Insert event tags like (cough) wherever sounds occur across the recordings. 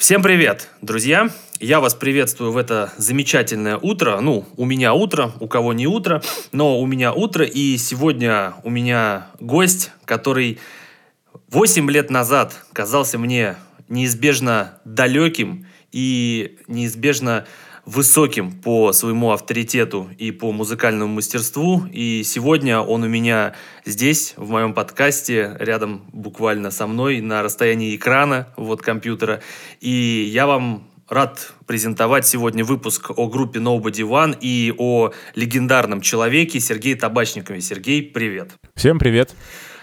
Всем привет, друзья! Я вас приветствую в это замечательное утро. Ну, у меня утро, у кого не утро, но у меня утро. И сегодня у меня гость, который 8 лет назад казался мне неизбежно далеким и неизбежно высоким по своему авторитету и по музыкальному мастерству. И сегодня он у меня здесь, в моем подкасте, рядом буквально со мной, на расстоянии экрана вот компьютера. И я вам рад презентовать сегодня выпуск о группе Nobody One и о легендарном человеке Сергее Табачникове. Сергей, привет. Всем привет.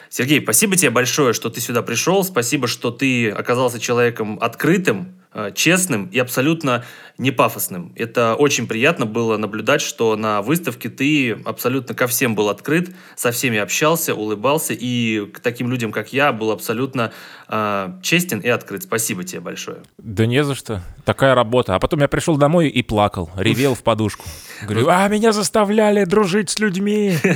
Сергей, спасибо тебе большое, что ты сюда пришел. Спасибо, что ты оказался человеком открытым, честным и абсолютно не пафосным. Это очень приятно было наблюдать, что на выставке ты абсолютно ко всем был открыт, со всеми общался, улыбался, и к таким людям, как я, был абсолютно э, честен и открыт. Спасибо тебе большое. Да не за что. Такая работа. А потом я пришел домой и плакал, ревел в подушку. Говорю, а меня заставляли дружить с людьми. (laughs)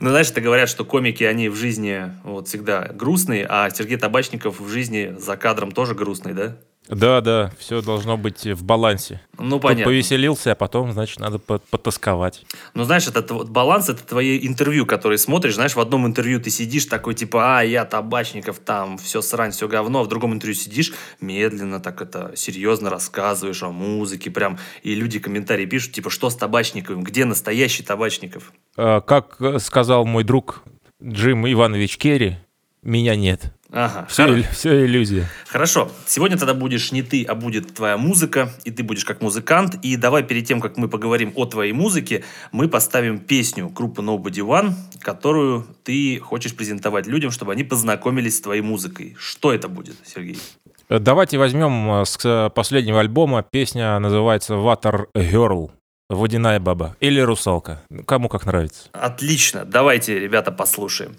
Ну, знаешь, это говорят, что комики, они в жизни вот всегда грустные, а Сергей Табачников в жизни за кадром тоже грустный, да? Да, да, все должно быть в балансе. Ну, понятно. Тут повеселился, а потом, значит, надо потасковать. Ну, знаешь, этот вот баланс, это твои интервью, которые смотришь. Знаешь, в одном интервью ты сидишь такой, типа, а, я табачников, там, все срань, все говно. А в другом интервью сидишь, медленно так это, серьезно рассказываешь о музыке, прям. И люди комментарии пишут, типа, что с табачниковым, где настоящий табачников? А, как сказал мой друг Джим Иванович Керри, меня нет. Ага. Все, Хор... все иллюзия. Хорошо. Сегодня тогда будешь не ты, а будет твоя музыка, и ты будешь как музыкант. И давай перед тем, как мы поговорим о твоей музыке, мы поставим песню группы Nobody One, которую ты хочешь презентовать людям, чтобы они познакомились с твоей музыкой. Что это будет, Сергей? Э, давайте возьмем э, с э, последнего альбома. Песня называется Water Girl. Водяная баба или русалка. Кому как нравится. Отлично. Давайте, ребята, послушаем.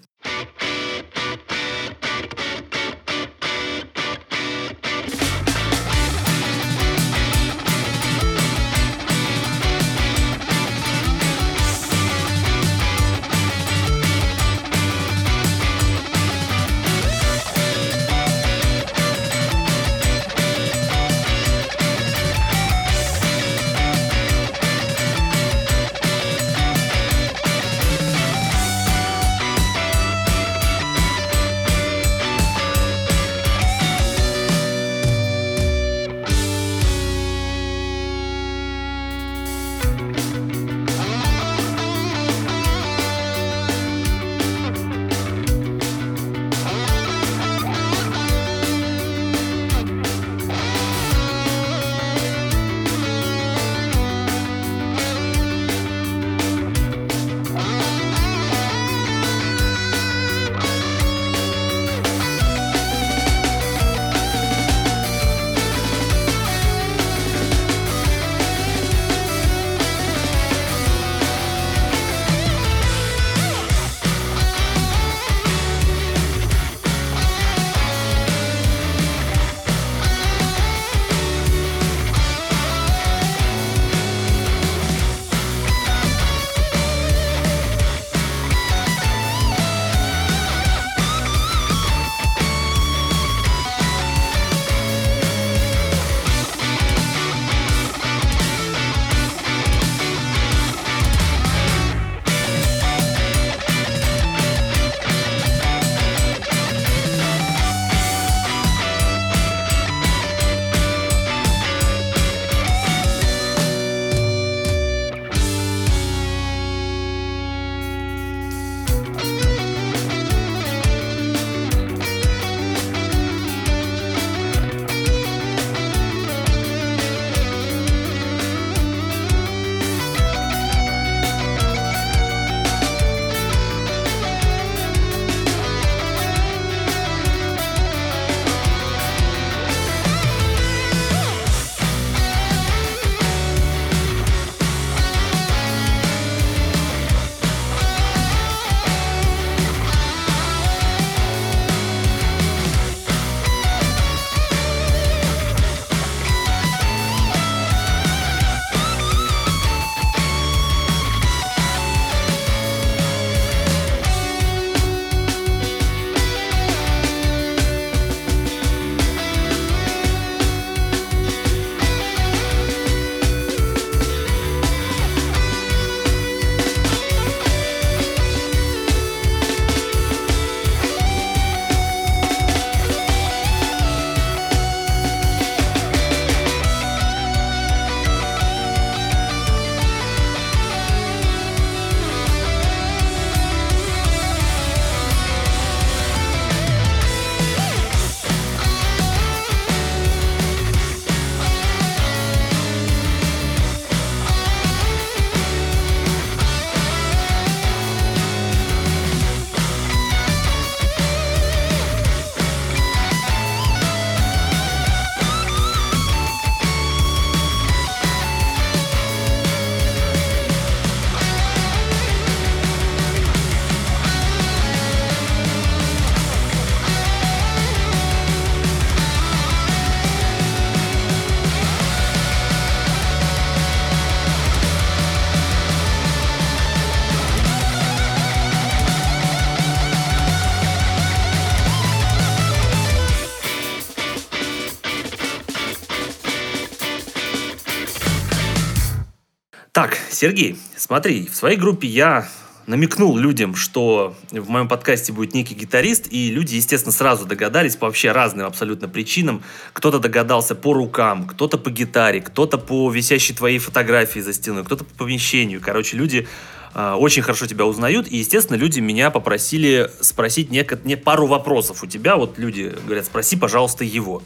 Сергей, смотри, в своей группе я намекнул людям, что в моем подкасте будет некий гитарист, и люди, естественно, сразу догадались по вообще разным абсолютно причинам. Кто-то догадался по рукам, кто-то по гитаре, кто-то по висящей твоей фотографии за стеной, кто-то по помещению. Короче, люди очень хорошо тебя узнают, и, естественно, люди меня попросили спросить неко- не пару вопросов у тебя. Вот люди говорят, спроси, пожалуйста, его.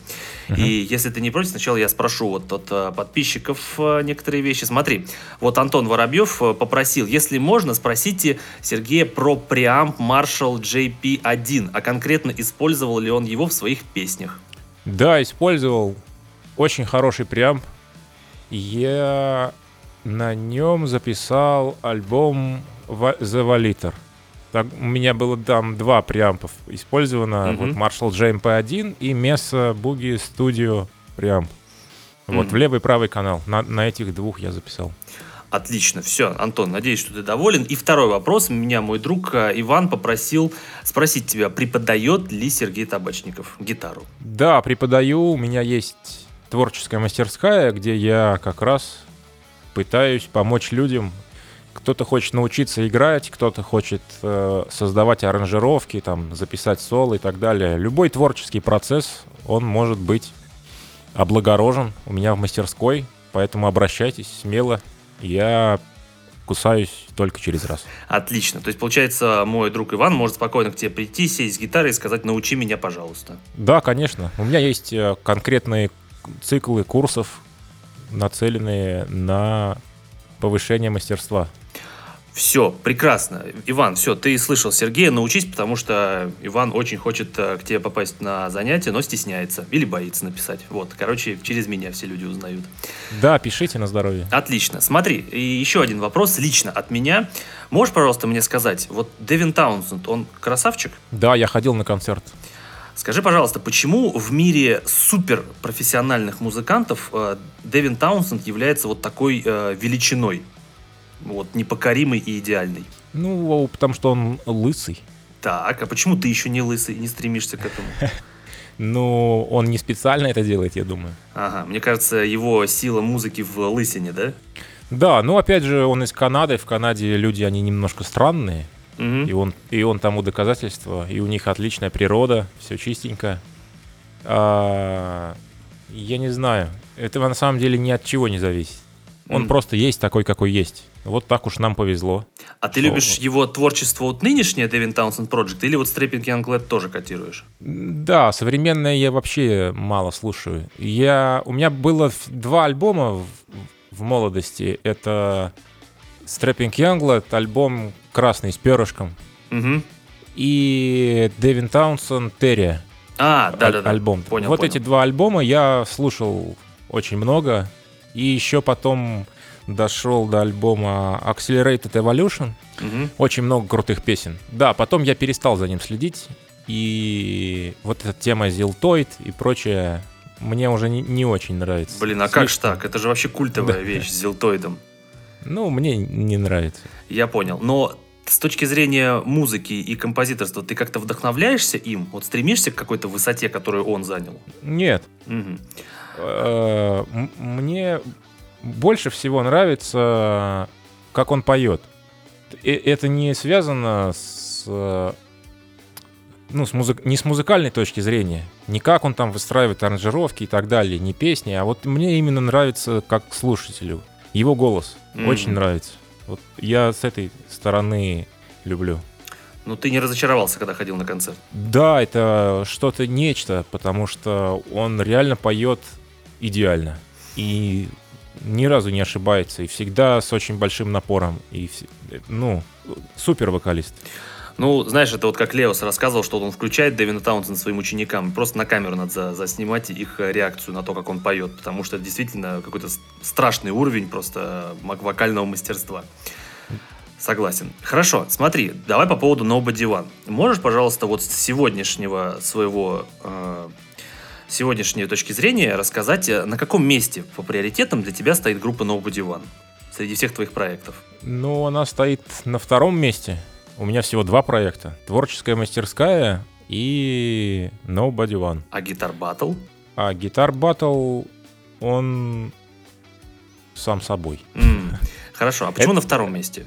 И если ты не против, сначала я спрошу вот от а, подписчиков а, некоторые вещи. Смотри, вот Антон Воробьев а, попросил, если можно, спросите Сергея про преамп Marshall JP1, а конкретно использовал ли он его в своих песнях. Да, использовал. Очень хороший преамп. Я на нем записал альбом The Valitor. Так, у меня было там два преампов использовано. Мгм. Вот Marshall JMP1 и Mesa Boogie Studio преамп. Вот Мгм. в левый и правый канал. На, на этих двух я записал. Отлично, все, Антон, надеюсь, что ты доволен. И второй вопрос. Меня мой друг а, Иван попросил спросить тебя, преподает ли Сергей Табачников гитару? Да, преподаю. У меня есть творческая мастерская, где я как раз пытаюсь помочь людям. Кто-то хочет научиться играть, кто-то хочет э, создавать аранжировки, там, записать соло и так далее. Любой творческий процесс, он может быть облагорожен у меня в мастерской, поэтому обращайтесь смело. Я кусаюсь только через раз. Отлично. То есть, получается, мой друг Иван может спокойно к тебе прийти, сесть с гитарой и сказать, научи меня, пожалуйста. Да, конечно. У меня есть э, конкретные циклы курсов, нацеленные на повышение мастерства. Все, прекрасно. Иван, все, ты слышал Сергея, научись, потому что Иван очень хочет э, к тебе попасть на занятия, но стесняется или боится написать. Вот, короче, через меня все люди узнают. Да, пишите на здоровье. Отлично. Смотри, и еще один вопрос лично от меня. Можешь, пожалуйста, мне сказать, вот Дэвин Таунсенд, он красавчик? Да, я ходил на концерт. Скажи, пожалуйста, почему в мире суперпрофессиональных музыкантов э, Дэвин Таунсенд является вот такой э, величиной? Вот, непокоримой и идеальной. Ну, потому что он лысый. Так, а почему ты еще не лысый и не стремишься к этому? (laughs) Ну, он не специально это делает, я думаю. Ага, мне кажется, его сила музыки в лысине, да? Да, ну опять же, он из Канады. В Канаде люди, они немножко странные. Мгм. И он, и он тому доказательство. И у них отличная природа, все чистенько. А, я не знаю. Это на самом деле ни от чего не зависит. Он М. просто есть такой, какой есть. Вот так уж нам повезло. А ты Что? любишь его творчество вот нынешнее Дэвин Таунсенд Project или вот Strapping Young Lad тоже котируешь? Да, современное я вообще мало слушаю. Я, у меня было два альбома в, в молодости. Это Strapping Youngblood, альбом красный с перышком, Угу. и Дэвин Таунсон Терри А, да-да-да. альбом. Понял, вот понял. эти два альбома я слушал очень много. И еще потом дошел до альбома Accelerated Evolution. Мгм. Очень много крутых песен. Да, потом я перестал за ним следить. И вот эта тема Зилтоид и прочее мне уже не, не очень нравится. Блин, а как же Слишком- так? Это же вообще культовая Да. вещь с зилтоидом. Ну, мне не нравится. Я понял. Но с точки зрения музыки и композиторства, ты как-то вдохновляешься им? Вот стремишься к какой-то высоте, которую он занял? Нет. Э, Мне больше всего нравится, как он поет. Э, Это не связано с ну, с музык... не с музыкальной точки зрения, не как он там выстраивает аранжировки и так далее, не песни, а вот мне именно нравится как слушателю. Его голос Мгм. очень нравится. Вот я с этой стороны люблю. Ну, ты не разочаровался, когда ходил на концерт? Да, это что-то нечто, потому что он реально поет идеально. И ни разу не ошибается. И всегда с очень большим напором. И, вс- ну, супер вокалист. Ну, знаешь, это вот как Леос рассказывал, что он включает Дэвина Таунсен своим ученикам. Просто на камеру надо за- заснимать их э, реакцию на то, как он поет. Потому что это действительно какой-то страшный уровень просто э, вокального мастерства. Согласен. Хорошо, смотри, давай по поводу Nobody One. Можешь, пожалуйста, вот с сегодняшнего своего э, сегодняшней точки зрения рассказать, э, на каком месте по приоритетам для тебя стоит группа Nobody One среди всех твоих проектов? Ну, она стоит на втором месте. У меня всего два проекта. Творческая мастерская и Nobody One. А гитар батл? А гитар батл, он сам собой. М, Хорошо, а почему это... на втором месте?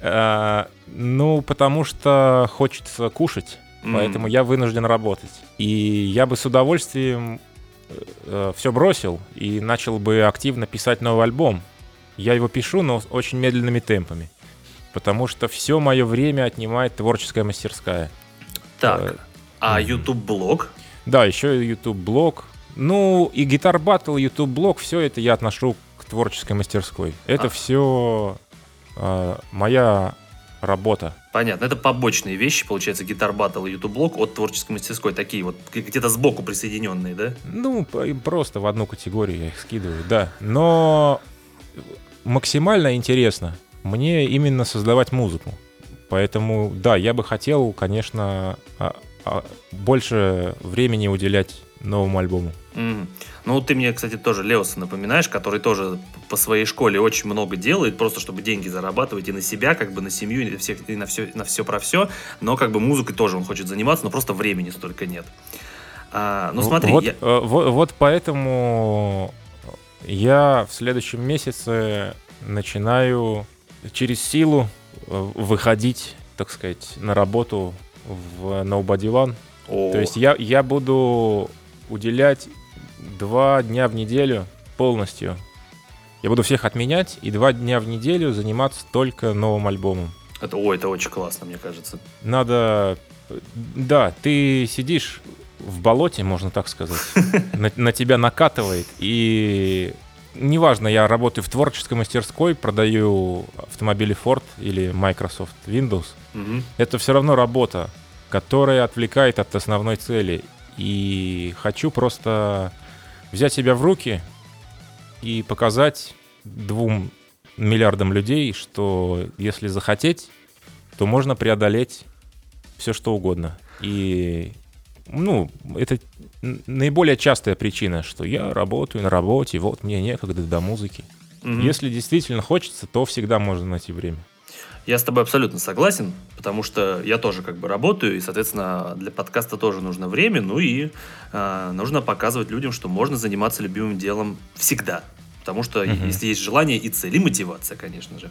А, ну, потому что хочется кушать, mm. поэтому я вынужден работать. И я бы с удовольствием э, э все бросил и начал бы активно писать новый альбом. Я его пишу, но очень медленными темпами. Потому что все мое время отнимает творческая мастерская. Так, э, а YouTube-блог? Да, еще и YouTube-блог. Ну, и гитар батл, YouTube-блог, все это я отношу к творческой мастерской. Это а. все э, моя работа. Понятно. Это побочные вещи, получается, гитар батл и YouTube блог от творческой мастерской. Такие вот где-то сбоку присоединенные, да? Ну, просто в одну категорию я их скидываю, да. Но максимально интересно мне именно создавать музыку. Поэтому, да, я бы хотел, конечно, а, а, больше времени уделять новому альбому. Mm. Ну, ты мне, кстати, тоже Леоса напоминаешь, который тоже по своей школе очень много делает, просто чтобы деньги зарабатывать и на себя, как бы на семью, и на, всех, и на, все, на все про все. Но как бы музыкой тоже он хочет заниматься, но просто времени столько нет. А, ну, смотри. Вот, я... Э, вот, вот поэтому я в следующем месяце начинаю через силу э, выходить, так сказать, на работу в Nobody One. О. То есть я, я буду уделять два дня в неделю полностью. Я буду всех отменять и два дня в неделю заниматься только новым альбомом. Это, о, это очень классно, мне кажется. Надо... Да, ты сидишь в болоте, можно так сказать. (laughs) На, на тебя накатывает. И неважно, я работаю в творческой мастерской, продаю автомобили Ford или Microsoft Windows. Угу. Это все равно работа, которая отвлекает от основной цели. И хочу просто взять себя в руки и показать двум миллиардам людей, что если захотеть, то можно преодолеть все что угодно. И ну, это наиболее частая причина, что я работаю на работе, вот мне некогда до музыки. Угу. Если действительно хочется, то всегда можно найти время. Я с тобой абсолютно согласен, потому что я тоже как бы работаю, и, соответственно, для подкаста тоже нужно время, ну и э, нужно показывать людям, что можно заниматься любимым делом всегда. Потому что угу. если есть желание и цель, и мотивация, конечно же.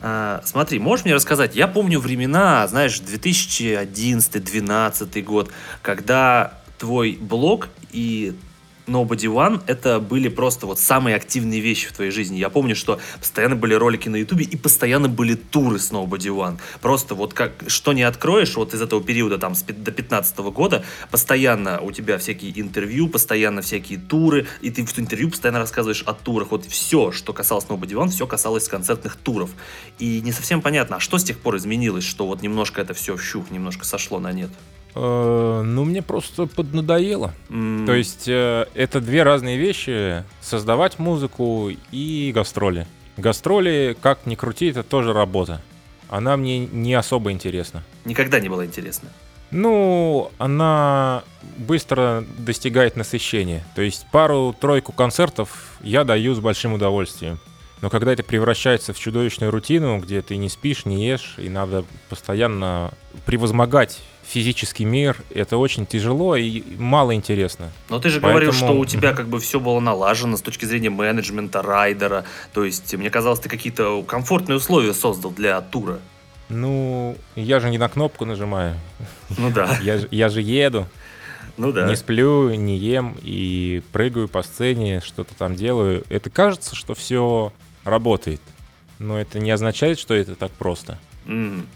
А, смотри, можешь мне рассказать? Я помню времена, знаешь, 2011-2012 год, когда твой блог и Nobody One это были просто вот самые активные вещи в твоей жизни. Я помню, что постоянно были ролики на Ютубе и постоянно были туры с Nobody One. Просто вот как, что не откроешь, вот из этого периода там до 15 года, постоянно у тебя всякие интервью, постоянно всякие туры, и ты в интервью постоянно рассказываешь о турах. Вот все, что касалось Nobody One, все касалось концертных туров. И не совсем понятно, а что с тех пор изменилось, что вот немножко это все щух, немножко сошло на нет? Э, ну, мне просто поднадоело. Mm. То есть э, это две разные вещи. Создавать музыку и гастроли. Гастроли, как ни крути, это тоже работа. Она мне не особо интересна. Никогда не была интересна? Ну, она быстро достигает насыщения. То есть пару-тройку концертов я даю с большим удовольствием. Но когда это превращается в чудовищную рутину, где ты не спишь, не ешь, и надо постоянно превозмогать физический мир, это очень тяжело и мало интересно. Но ты же Поэтому... говорил, что у тебя как бы все было налажено с точки зрения менеджмента, райдера. То есть, мне казалось, ты какие-то комфортные условия создал для тура. Ну, я же не на кнопку нажимаю. Ну да. (laughs) Я, я же еду. Ну да. Не сплю, не ем и прыгаю по сцене, что-то там делаю. Это кажется, что все работает. Но это не означает, что это так просто. Mm.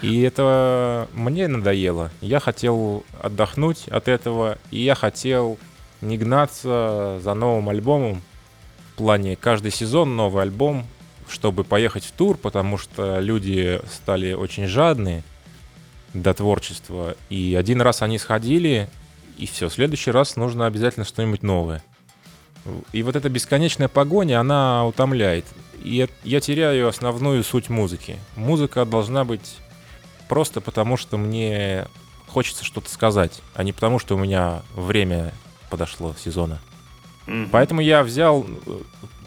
И это мне надоело. Я хотел отдохнуть от этого, и я хотел не гнаться за новым альбомом. В плане каждый сезон новый альбом, чтобы поехать в тур, потому что люди стали очень жадные до творчества. И один раз они сходили, и все, в следующий раз нужно обязательно что-нибудь новое. И вот эта бесконечная погоня, она утомляет. И я теряю основную суть музыки. Музыка должна быть просто потому, что мне хочется что-то сказать, а не потому, что у меня время подошло сезона. Mm-hmm. Поэтому я взял,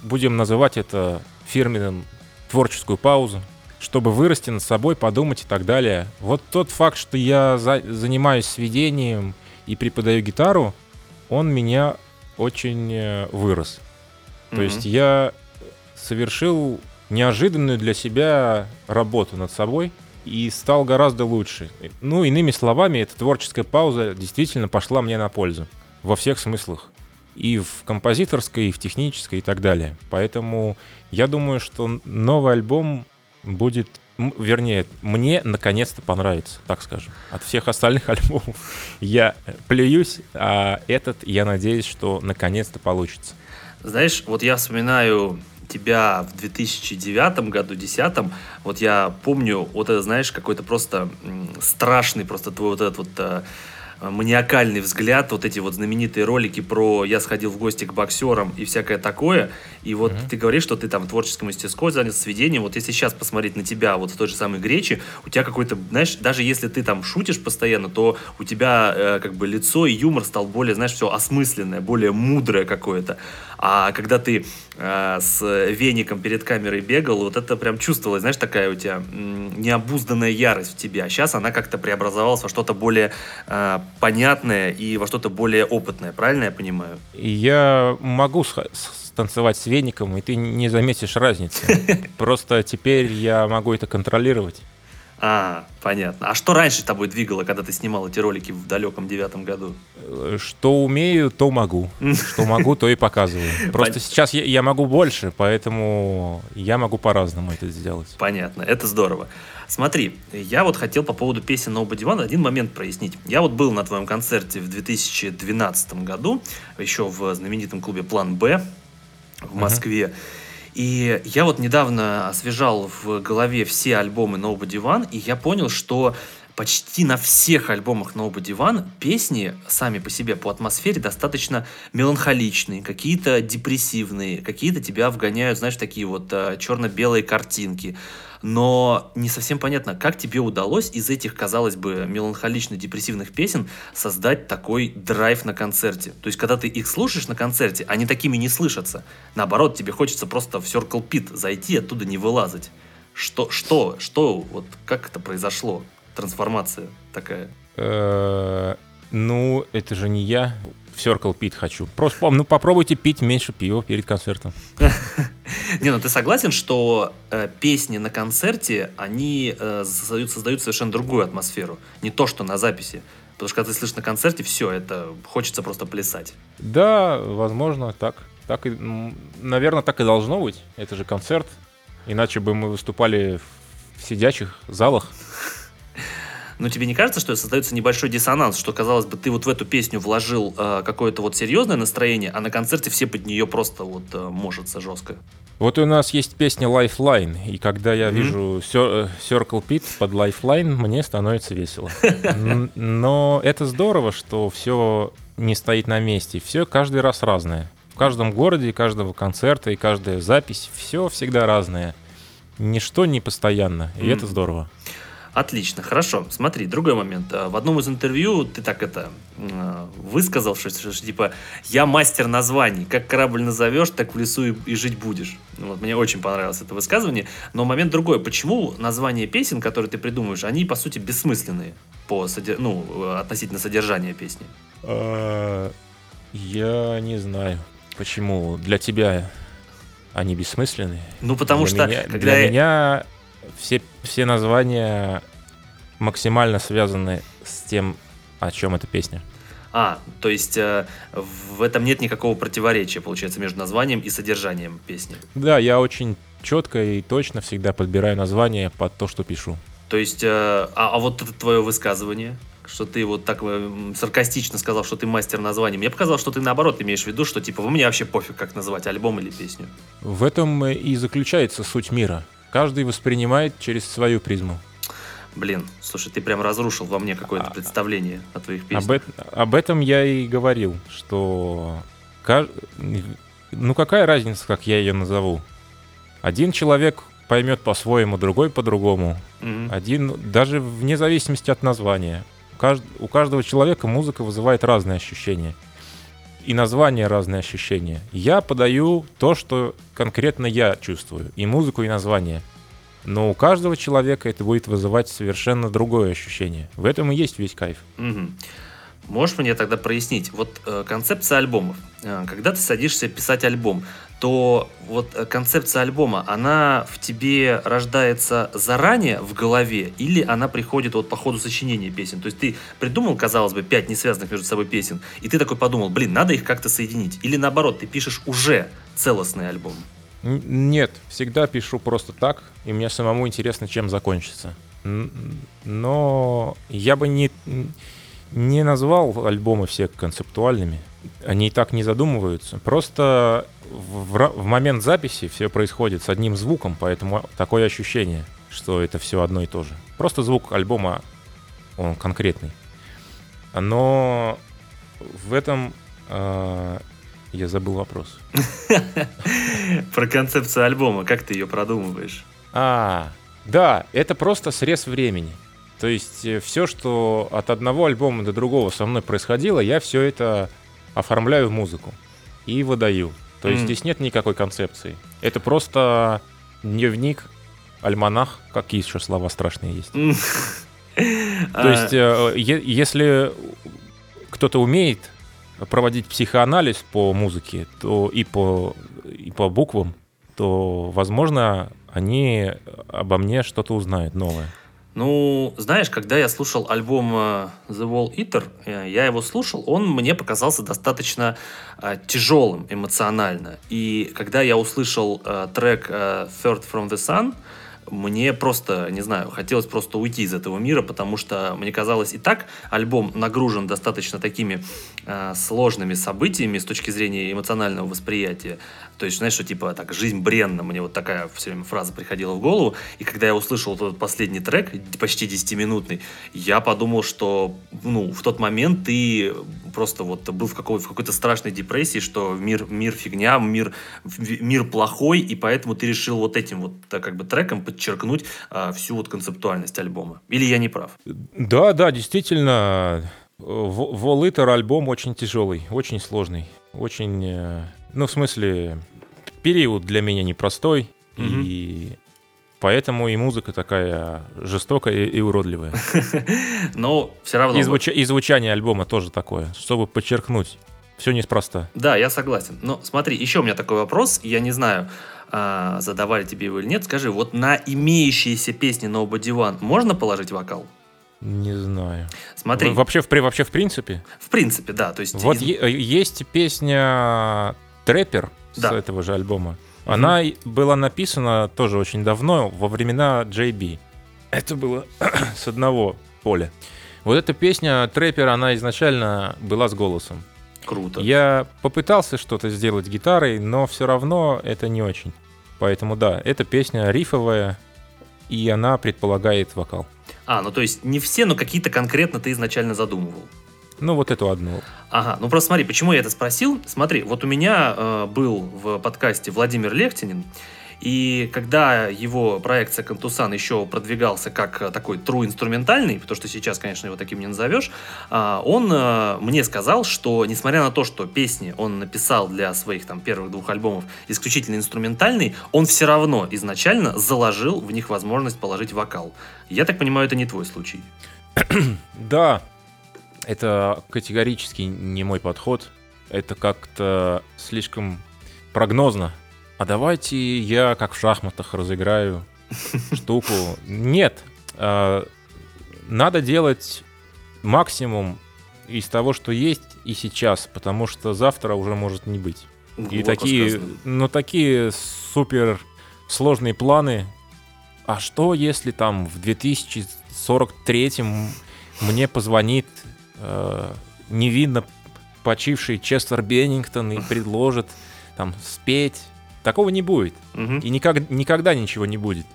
будем называть это фирменным творческую паузу, чтобы вырасти над собой, подумать и так далее. Вот тот факт, что я за, занимаюсь сведением и преподаю гитару, он меня очень э, вырос. Mm-hmm. То есть я совершил неожиданную для себя работу над собой и стал гораздо лучше. Ну, иными словами, эта творческая пауза действительно пошла мне на пользу во всех смыслах. И в композиторской, и в технической, и так далее. Поэтому я думаю, что новый альбом будет вернее, мне наконец-то понравится, так скажем. От всех остальных альбомов я плююсь, а этот, я надеюсь, что наконец-то получится. Знаешь, вот я вспоминаю тебя в 2009 году, 2010, вот я помню, вот это, знаешь, какой-то просто страшный, просто твой вот этот вот э, маниакальный взгляд, вот эти вот знаменитые ролики про «я сходил в гости к боксерам» и всякое такое, и вот mm-hmm. ты говоришь, что ты там творческой мастерской занят сведением, вот если сейчас посмотреть на тебя вот в той же самой Гречи, у тебя какой-то, знаешь, даже если ты там шутишь постоянно, то у тебя э, как бы лицо и юмор стал более, знаешь, все осмысленное, более мудрое какое-то. А когда ты э, с веником перед камерой бегал, вот это прям чувствовалось, знаешь, такая у тебя необузданная ярость в тебе. А сейчас она как-то преобразовалась во что-то более э, понятное и во что-то более опытное. Правильно я понимаю? Я могу танцевать с веником, и ты не заметишь разницы. (laughs) Просто теперь я могу это контролировать. А, понятно. А что раньше тобой двигало, когда ты снимал эти ролики в далеком девятом году? Что умею, то могу. (laughs) Что могу, то и показываю. Просто сейчас я, я могу больше, поэтому я могу по-разному это сделать. Понятно, это здорово. Смотри, я вот хотел по поводу песен Nobody One один момент прояснить. Я вот был на твоем концерте в 2012 году, еще в знаменитом клубе «План Б» в Москве. Uh-huh. И я вот недавно освежал в голове все альбомы Nobody One, и я понял, что почти на всех альбомах Nobody One песни сами по себе по атмосфере достаточно меланхоличные, какие-то депрессивные, какие-то тебя вгоняют, знаешь, такие вот uh, черно-белые картинки но не совсем понятно, как тебе удалось из этих, казалось бы, меланхолично-депрессивных песен создать такой драйв на концерте. То есть, когда ты их слушаешь на концерте, они такими не слышатся. Наоборот, тебе хочется просто в Circle Pit зайти, оттуда не вылазить. Что, что, что, вот как это произошло? Трансформация такая. Э, ну, это же не я в Circle Pit хочу. Просто ну, попробуйте пить меньше пива перед концертом. (laughs) Не, ну ты согласен, что э, песни на концерте, они э, создают, создают совершенно другую атмосферу. Не то, что на записи. Потому что когда ты слышишь на концерте, все, это хочется просто плясать. Да, возможно, так. так и, наверное, так и должно быть. Это же концерт. Иначе бы мы выступали в сидячих залах. (laughs) Но тебе не кажется, что создается небольшой диссонанс, что, казалось бы, ты вот в эту песню вложил э, какое-то вот серьезное настроение, а на концерте все под нее просто вот э, можется жестко? Вот у нас есть песня Lifeline, и когда я mm-hmm. вижу э, Circle Pit под Lifeline, мне становится весело. Но это здорово, что все не стоит на месте, все каждый раз разное. В каждом городе, каждого концерта и каждая запись, все всегда разное. Ничто не постоянно, и mm. это здорово. Отлично, хорошо. Смотри, другой момент. А, в одном из интервью ты так это а, высказал, что, что, что типа я мастер названий. Как корабль назовешь, так в лесу и, и жить будешь. Вот, мне очень понравилось это высказывание. Но момент другой. Почему названия песен, которые ты придумываешь, они по сути бессмысленные по содер... ну, относительно содержания песни? А, я не знаю, почему для тебя они бессмысленные. Ну потому для что меня, когда для я... меня все, все названия максимально связаны с тем, о чем эта песня. А, то есть э, в этом нет никакого противоречия, получается, между названием и содержанием песни. Да, я очень четко и точно всегда подбираю название под то, что пишу. То есть, э, а, а вот это твое высказывание, что ты вот так э, саркастично сказал, что ты мастер названий. Мне показалось, что ты наоборот имеешь в виду, что типа, вы мне вообще пофиг, как называть альбом или песню. В этом и заключается суть мира. Каждый воспринимает через свою призму. Блин, слушай, ты прям разрушил во мне какое-то а, представление о твоих песнях. Об, об этом я и говорил, что... Ну какая разница, как я ее назову? Один человек поймет по-своему, другой по-другому. Угу. Один, даже вне зависимости от названия. У каждого человека музыка вызывает разные ощущения и название разные ощущения. Я подаю то, что конкретно я чувствую, и музыку, и название. Но у каждого человека это будет вызывать совершенно другое ощущение. В этом и есть весь кайф. Угу. Можешь мне тогда прояснить, вот э, концепция альбомов. Э, когда ты садишься писать альбом, то вот э, концепция альбома, она в тебе рождается заранее в голове или она приходит вот по ходу сочинения песен? То есть ты придумал, казалось бы, пять несвязанных между собой песен, и ты такой подумал, блин, надо их как-то соединить. Или наоборот, ты пишешь уже целостный альбом? Нет, всегда пишу просто так, и мне самому интересно, чем закончится. Но я бы не, не назвал альбомы все концептуальными. Они и так не задумываются. Просто в, в момент записи все происходит с одним звуком, поэтому такое ощущение, что это все одно и то же. Просто звук альбома, он конкретный. Но в этом э, я забыл вопрос. (laughs) Про концепцию альбома, как ты ее продумываешь? А, да, это просто срез времени. То есть э, все, что от одного альбома до другого со мной происходило, я все это оформляю в музыку и выдаю. То есть mm. здесь нет никакой концепции. Это просто дневник, альманах, какие еще слова страшные есть. То есть, э, если кто-то умеет проводить психоанализ по музыке то и по, и по буквам, то, возможно, они обо мне что-то узнают новое. Ну, знаешь, когда я слушал альбом э, The Wall Eater, э, я его слушал, он мне показался достаточно э, тяжелым эмоционально. И когда я услышал э, трек э, Third from the Sun, мне просто, не знаю, хотелось просто уйти из этого мира, потому что мне казалось и так альбом нагружен достаточно такими э, сложными событиями с точки зрения эмоционального восприятия. То есть, знаешь, что типа так, жизнь бренна, мне вот такая все время фраза приходила в голову. И когда я услышал этот последний трек, почти 10-минутный, я подумал, что ну, в тот момент ты просто вот был в, какой- в какой-то страшной депрессии, что мир, мир фигня, мир, мир плохой, и поэтому ты решил вот этим вот как бы треком подчеркнуть а, всю вот концептуальность альбома. Или я не прав? Да, да, действительно, Волитер альбом очень тяжелый, очень сложный, очень, э, ну в смысле период для меня непростой, угу. и поэтому и музыка такая жестокая и уродливая. (laughs) Но все равно... И, звуч... и звучание альбома тоже такое, чтобы подчеркнуть. Все неспроста. Да, я согласен. Но смотри, еще у меня такой вопрос. Я не знаю, а, задавали тебе его или нет. Скажи, вот на имеющиеся песни Nobody One можно положить вокал? Не знаю. Смотри. Вообще, в, вообще в принципе? В принципе, да. То есть вот из... есть песня «Трэпер», да. с этого же альбома. Она была написана тоже очень давно, во времена JB. Это было (clears throat) с одного поля. Вот эта песня «Трэпер», она изначально была с голосом. Круто. Я попытался что-то сделать гитарой, но все равно это не очень. Поэтому да, эта песня рифовая, и она предполагает вокал. А, ну то есть не все, но какие-то конкретно ты изначально задумывал. Ну, вот эту одну. Ага, ну просто смотри, почему я это спросил. Смотри, вот у меня э, был в подкасте Владимир Лехтинин, и когда его проект Second Tucson еще продвигался как такой true инструментальный, потому что сейчас, конечно, его таким не назовешь, а, он э, мне сказал, что несмотря на то, что песни он написал для своих там первых двух альбомов исключительно инструментальный, он все равно изначально заложил в них возможность положить вокал. Я так понимаю, это не твой случай. да, это категорически не мой подход. Это как-то слишком прогнозно. А давайте я, как в шахматах, разыграю (laughs) штуку. Нет. А, надо делать максимум из того, что есть и сейчас, потому что завтра уже может не быть. Глубоко и такие, сказано. ну такие супер сложные планы. А что, если там в 2043 мне позвонит э, невинно почивший Честер Беннингтон и предложит там спеть. Такого не будет. Угу. И никак, никогда ничего не будет.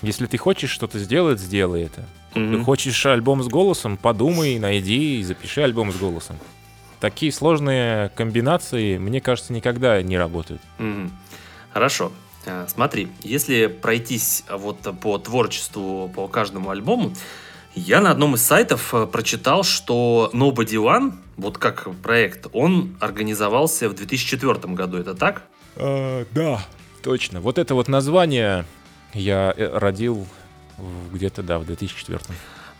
Если ты хочешь что-то сделать, сделай это. Угу. Ты хочешь альбом с голосом, подумай, найди и запиши альбом с голосом. Такие сложные комбинации, мне кажется, никогда не работают. Угу. Хорошо. Э, смотри, если пройтись вот по творчеству по каждому альбому, я на одном из сайтов э, прочитал, что Nobody One, вот как проект, он организовался в 2004 году. Это так? А, да, точно. Вот это вот название я э, родил где-то, да, в 2004.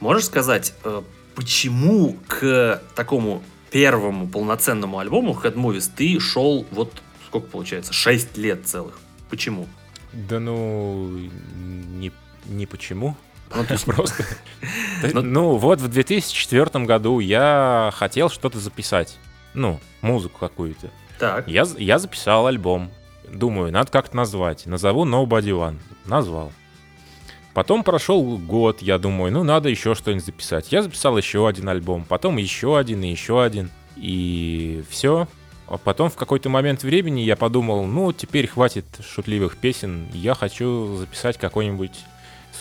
Можешь сказать, э, почему к такому первому полноценному альбому Head Movies ты шел вот сколько получается? 6 лет целых. Почему? Да ну, не, не почему. Ну, то есть просто... (laughs) Ну, вот в 2004 году я хотел что-то записать. Ну, музыку какую-то. Так. Я, я записал альбом. Думаю, надо как-то назвать. Назову Nobody One. Назвал. Потом прошел год, я думаю, ну надо еще что-нибудь записать. Я записал еще один альбом, потом еще один и еще один. И все. А потом в какой-то момент времени я подумал, ну теперь хватит шутливых песен, я хочу записать какой-нибудь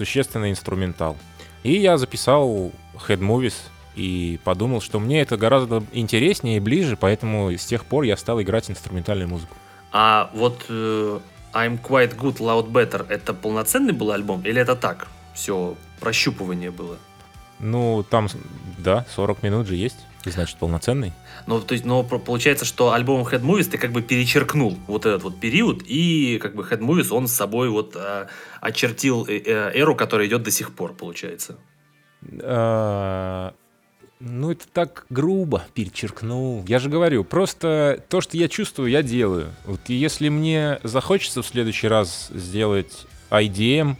существенный инструментал. И я записал Head Movies и подумал, что мне это гораздо интереснее и ближе, поэтому с тех пор я стал играть инструментальную музыку. А вот э, I'm Quite Good, Loud Better это полноценный был альбом или это так? Все, прощупывание было? Ну, там, да, 40 минут же есть. Значит, полноценный? Ну, то есть, но получается, что альбом Head Movies ты как бы перечеркнул вот этот вот период, и как бы Head Movies он с собой вот а, очертил э, э, эру, которая идет до сих пор, получается. А, ну, это так грубо перечеркнул. Я же говорю, просто то, что я чувствую, я делаю. Вот если мне захочется в следующий раз сделать IDM,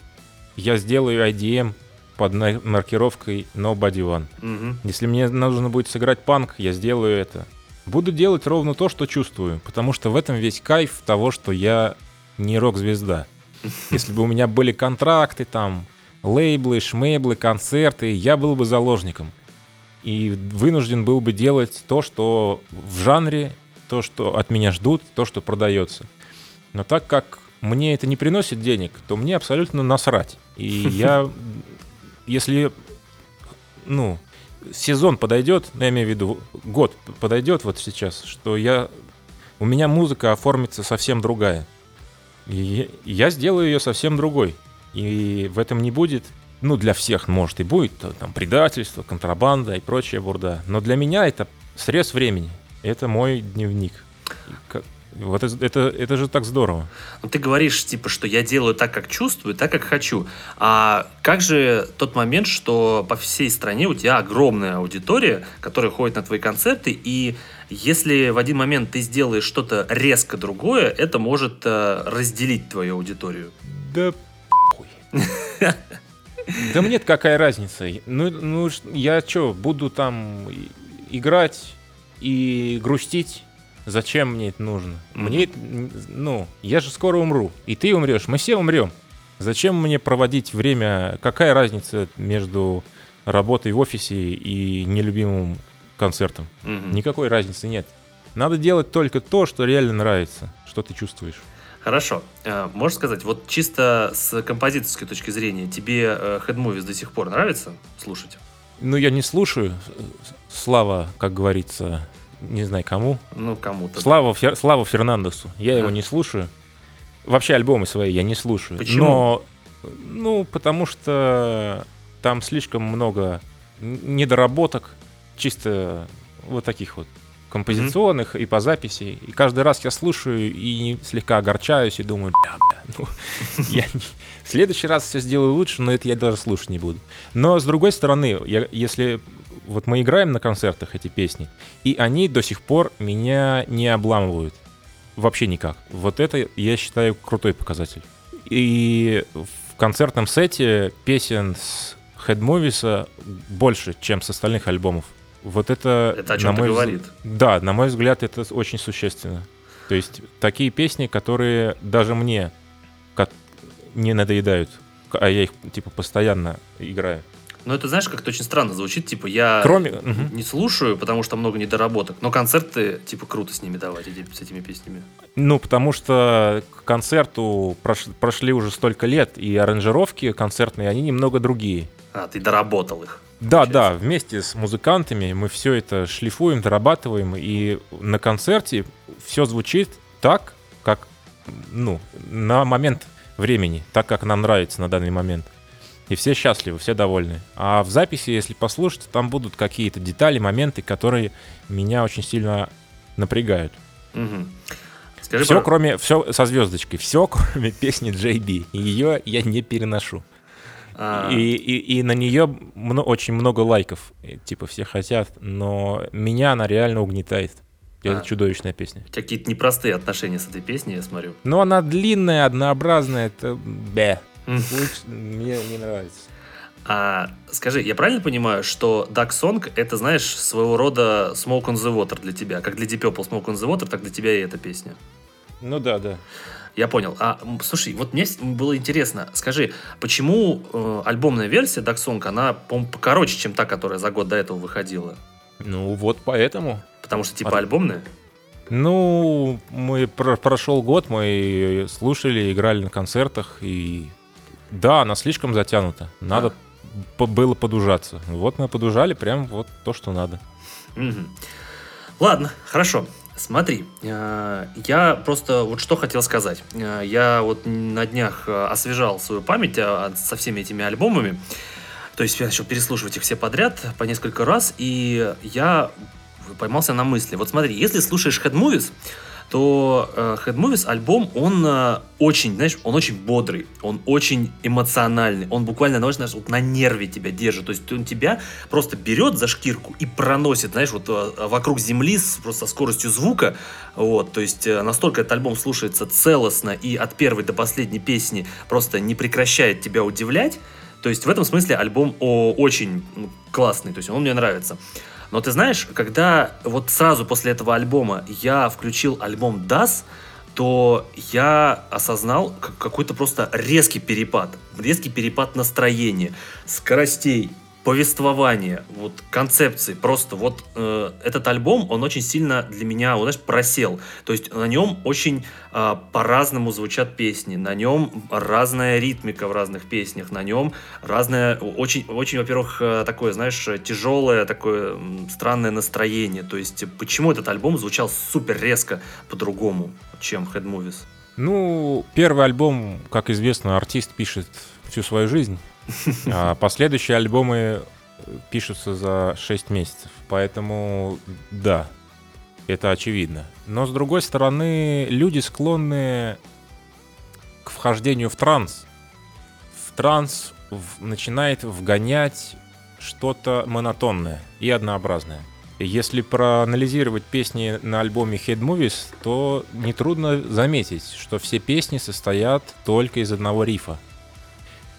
я сделаю IDM под маркировкой Nobody One. Угу. Если мне нужно будет сыграть панк, я сделаю это. Буду делать ровно то, что чувствую, потому что в этом весь кайф того, что я не рок-звезда. (laughs) Если бы у меня были контракты, там, лейблы, шмейблы, концерты, я был бы заложником и вынужден был бы делать то, что в жанре, то, что от меня ждут, то, что продается. Но так как мне это не приносит денег, то мне абсолютно насрать. И (laughs) я, если, ну, сезон подойдет, ну, я имею в виду, год подойдет вот сейчас, что я, у меня музыка оформится совсем другая. И я сделаю ее совсем другой. И в этом не будет ну, для всех, может, и будет там предательство, контрабанда и прочая бурда. Но для меня это срез времени. Это мой дневник. Вот это, это, это же так здорово. Ну, ты говоришь, типа, что я делаю так, как чувствую, так, как хочу. А как же тот момент, что по всей стране у тебя огромная аудитория, которая ходит на твои концерты, и если в один момент ты сделаешь что-то резко другое, это может э, разделить твою аудиторию? Да похуй. (laughs) Да мне какая разница? Ну, ну я что, буду там играть и грустить? Зачем мне это нужно? Мне, ну, я же скоро умру, и ты умрешь, мы все умрем. Зачем мне проводить время? Какая разница между работой в офисе и нелюбимым концертом? Угу. Никакой разницы нет. Надо делать только то, что реально нравится, что ты чувствуешь. Хорошо. Э, можешь сказать, вот чисто с композиторской точки зрения, тебе э, Head Movies до сих пор нравится слушать? Ну, я не слушаю. Слава, как говорится, не знаю кому. Ну, кому-то. Слава, Фер... Слава Фернандесу. Я а. его не слушаю. Вообще альбомы свои я не слушаю. Почему? Но, ну, потому что там слишком много недоработок, чисто вот таких вот композиционных mm-hmm. и по записи. И каждый раз я слушаю и слегка огорчаюсь и думаю, бля, бля, ну, (laughs) я не... в следующий раз все сделаю лучше, но это я даже слушать не буду. Но с другой стороны, я, если вот мы играем на концертах эти песни, и они до сих пор меня не обламывают. Вообще никак. Вот это, я считаю, крутой показатель. И в концертном сете песен с Head Movies больше, чем с остальных альбомов. Вот это... Это о чем мой говорит. Да, на мой взгляд, это очень существенно. То есть такие песни, которые даже мне как не надоедают, а я их типа постоянно играю. Ну, это знаешь, как-то очень странно звучит. Типа, я Кроме... не слушаю, потому что много недоработок. Но концерты, типа, круто с ними давать, с этими песнями. Ну, потому что к концерту прош... прошли уже столько лет, и аранжировки концертные, они немного другие. А, ты доработал их. Да, да, вместе с музыкантами мы все это шлифуем, дорабатываем, и на концерте все звучит так, как, ну, на момент времени, так, как нам нравится на данный момент. И все счастливы, все довольны. А в записи, если послушать, там будут какие-то детали, моменты, которые меня очень сильно напрягают. Угу. Скажи, все, кроме, все со звездочкой, все, кроме (laughs) песни JB. Ее я не переношу. А... И, и, и на нее мно, очень много лайков. И, типа все хотят, но меня она реально угнетает. Это а. чудовищная песня. У тебя какие-то непростые отношения с этой песней, я смотрю. Ну, она длинная, однообразная, это бе. Мне не нравится. А скажи, я правильно понимаю, что Duck Song это, знаешь, своего рода Smoke on the Water для тебя? Как для Deep Purple Smoke on the Water, так для тебя и эта песня. Ну да, да. Я понял. А, слушай, вот мне было интересно, скажи, почему э, альбомная версия Duck Song, она, по-моему, покороче, чем та, которая за год до этого выходила? Ну, вот поэтому. Потому что, типа, От... альбомная? Ну, мы про прошел год, мы слушали, играли на концертах, и да, она слишком затянута. Надо а. было подужаться. Вот мы подужали прям вот то, что надо. Угу. Ладно, хорошо. Смотри, э, я просто вот что хотел сказать. Э, я вот на днях э, освежал свою память со всеми этими альбомами. То есть я начал переслушивать их все подряд по несколько раз, и я поймался на мысли. Вот смотри, если слушаешь Head Movies, то э, Head Movies альбом, он э, очень, знаешь, он очень бодрый, он очень эмоциональный, он буквально, знаешь, вот на нерве тебя держит, то есть он тебя просто берет за шкирку и проносит, знаешь, вот э, вокруг земли с, просто скоростью звука, вот, то есть э, настолько этот альбом слушается целостно и от первой до последней песни просто не прекращает тебя удивлять, то есть в этом смысле альбом о, очень классный, то есть он мне нравится. Но ты знаешь, когда вот сразу после этого альбома я включил альбом Das, то я осознал какой-то просто резкий перепад. Резкий перепад настроения, скоростей, повествование, вот концепции, просто вот э, этот альбом, он очень сильно для меня, вот, знаешь, просел. То есть на нем очень э, по-разному звучат песни, на нем разная ритмика в разных песнях, на нем разное, очень, очень, во-первых, э, такое, знаешь, тяжелое, такое странное настроение. То есть почему этот альбом звучал супер резко по-другому, чем Head Movies? Ну, первый альбом, как известно, артист пишет всю свою жизнь. А последующие альбомы пишутся за 6 месяцев. Поэтому да, это очевидно. Но с другой стороны, люди склонны к вхождению в транс. В транс в, начинает вгонять что-то монотонное и однообразное. Если проанализировать песни на альбоме Head Movies, то нетрудно заметить, что все песни состоят только из одного рифа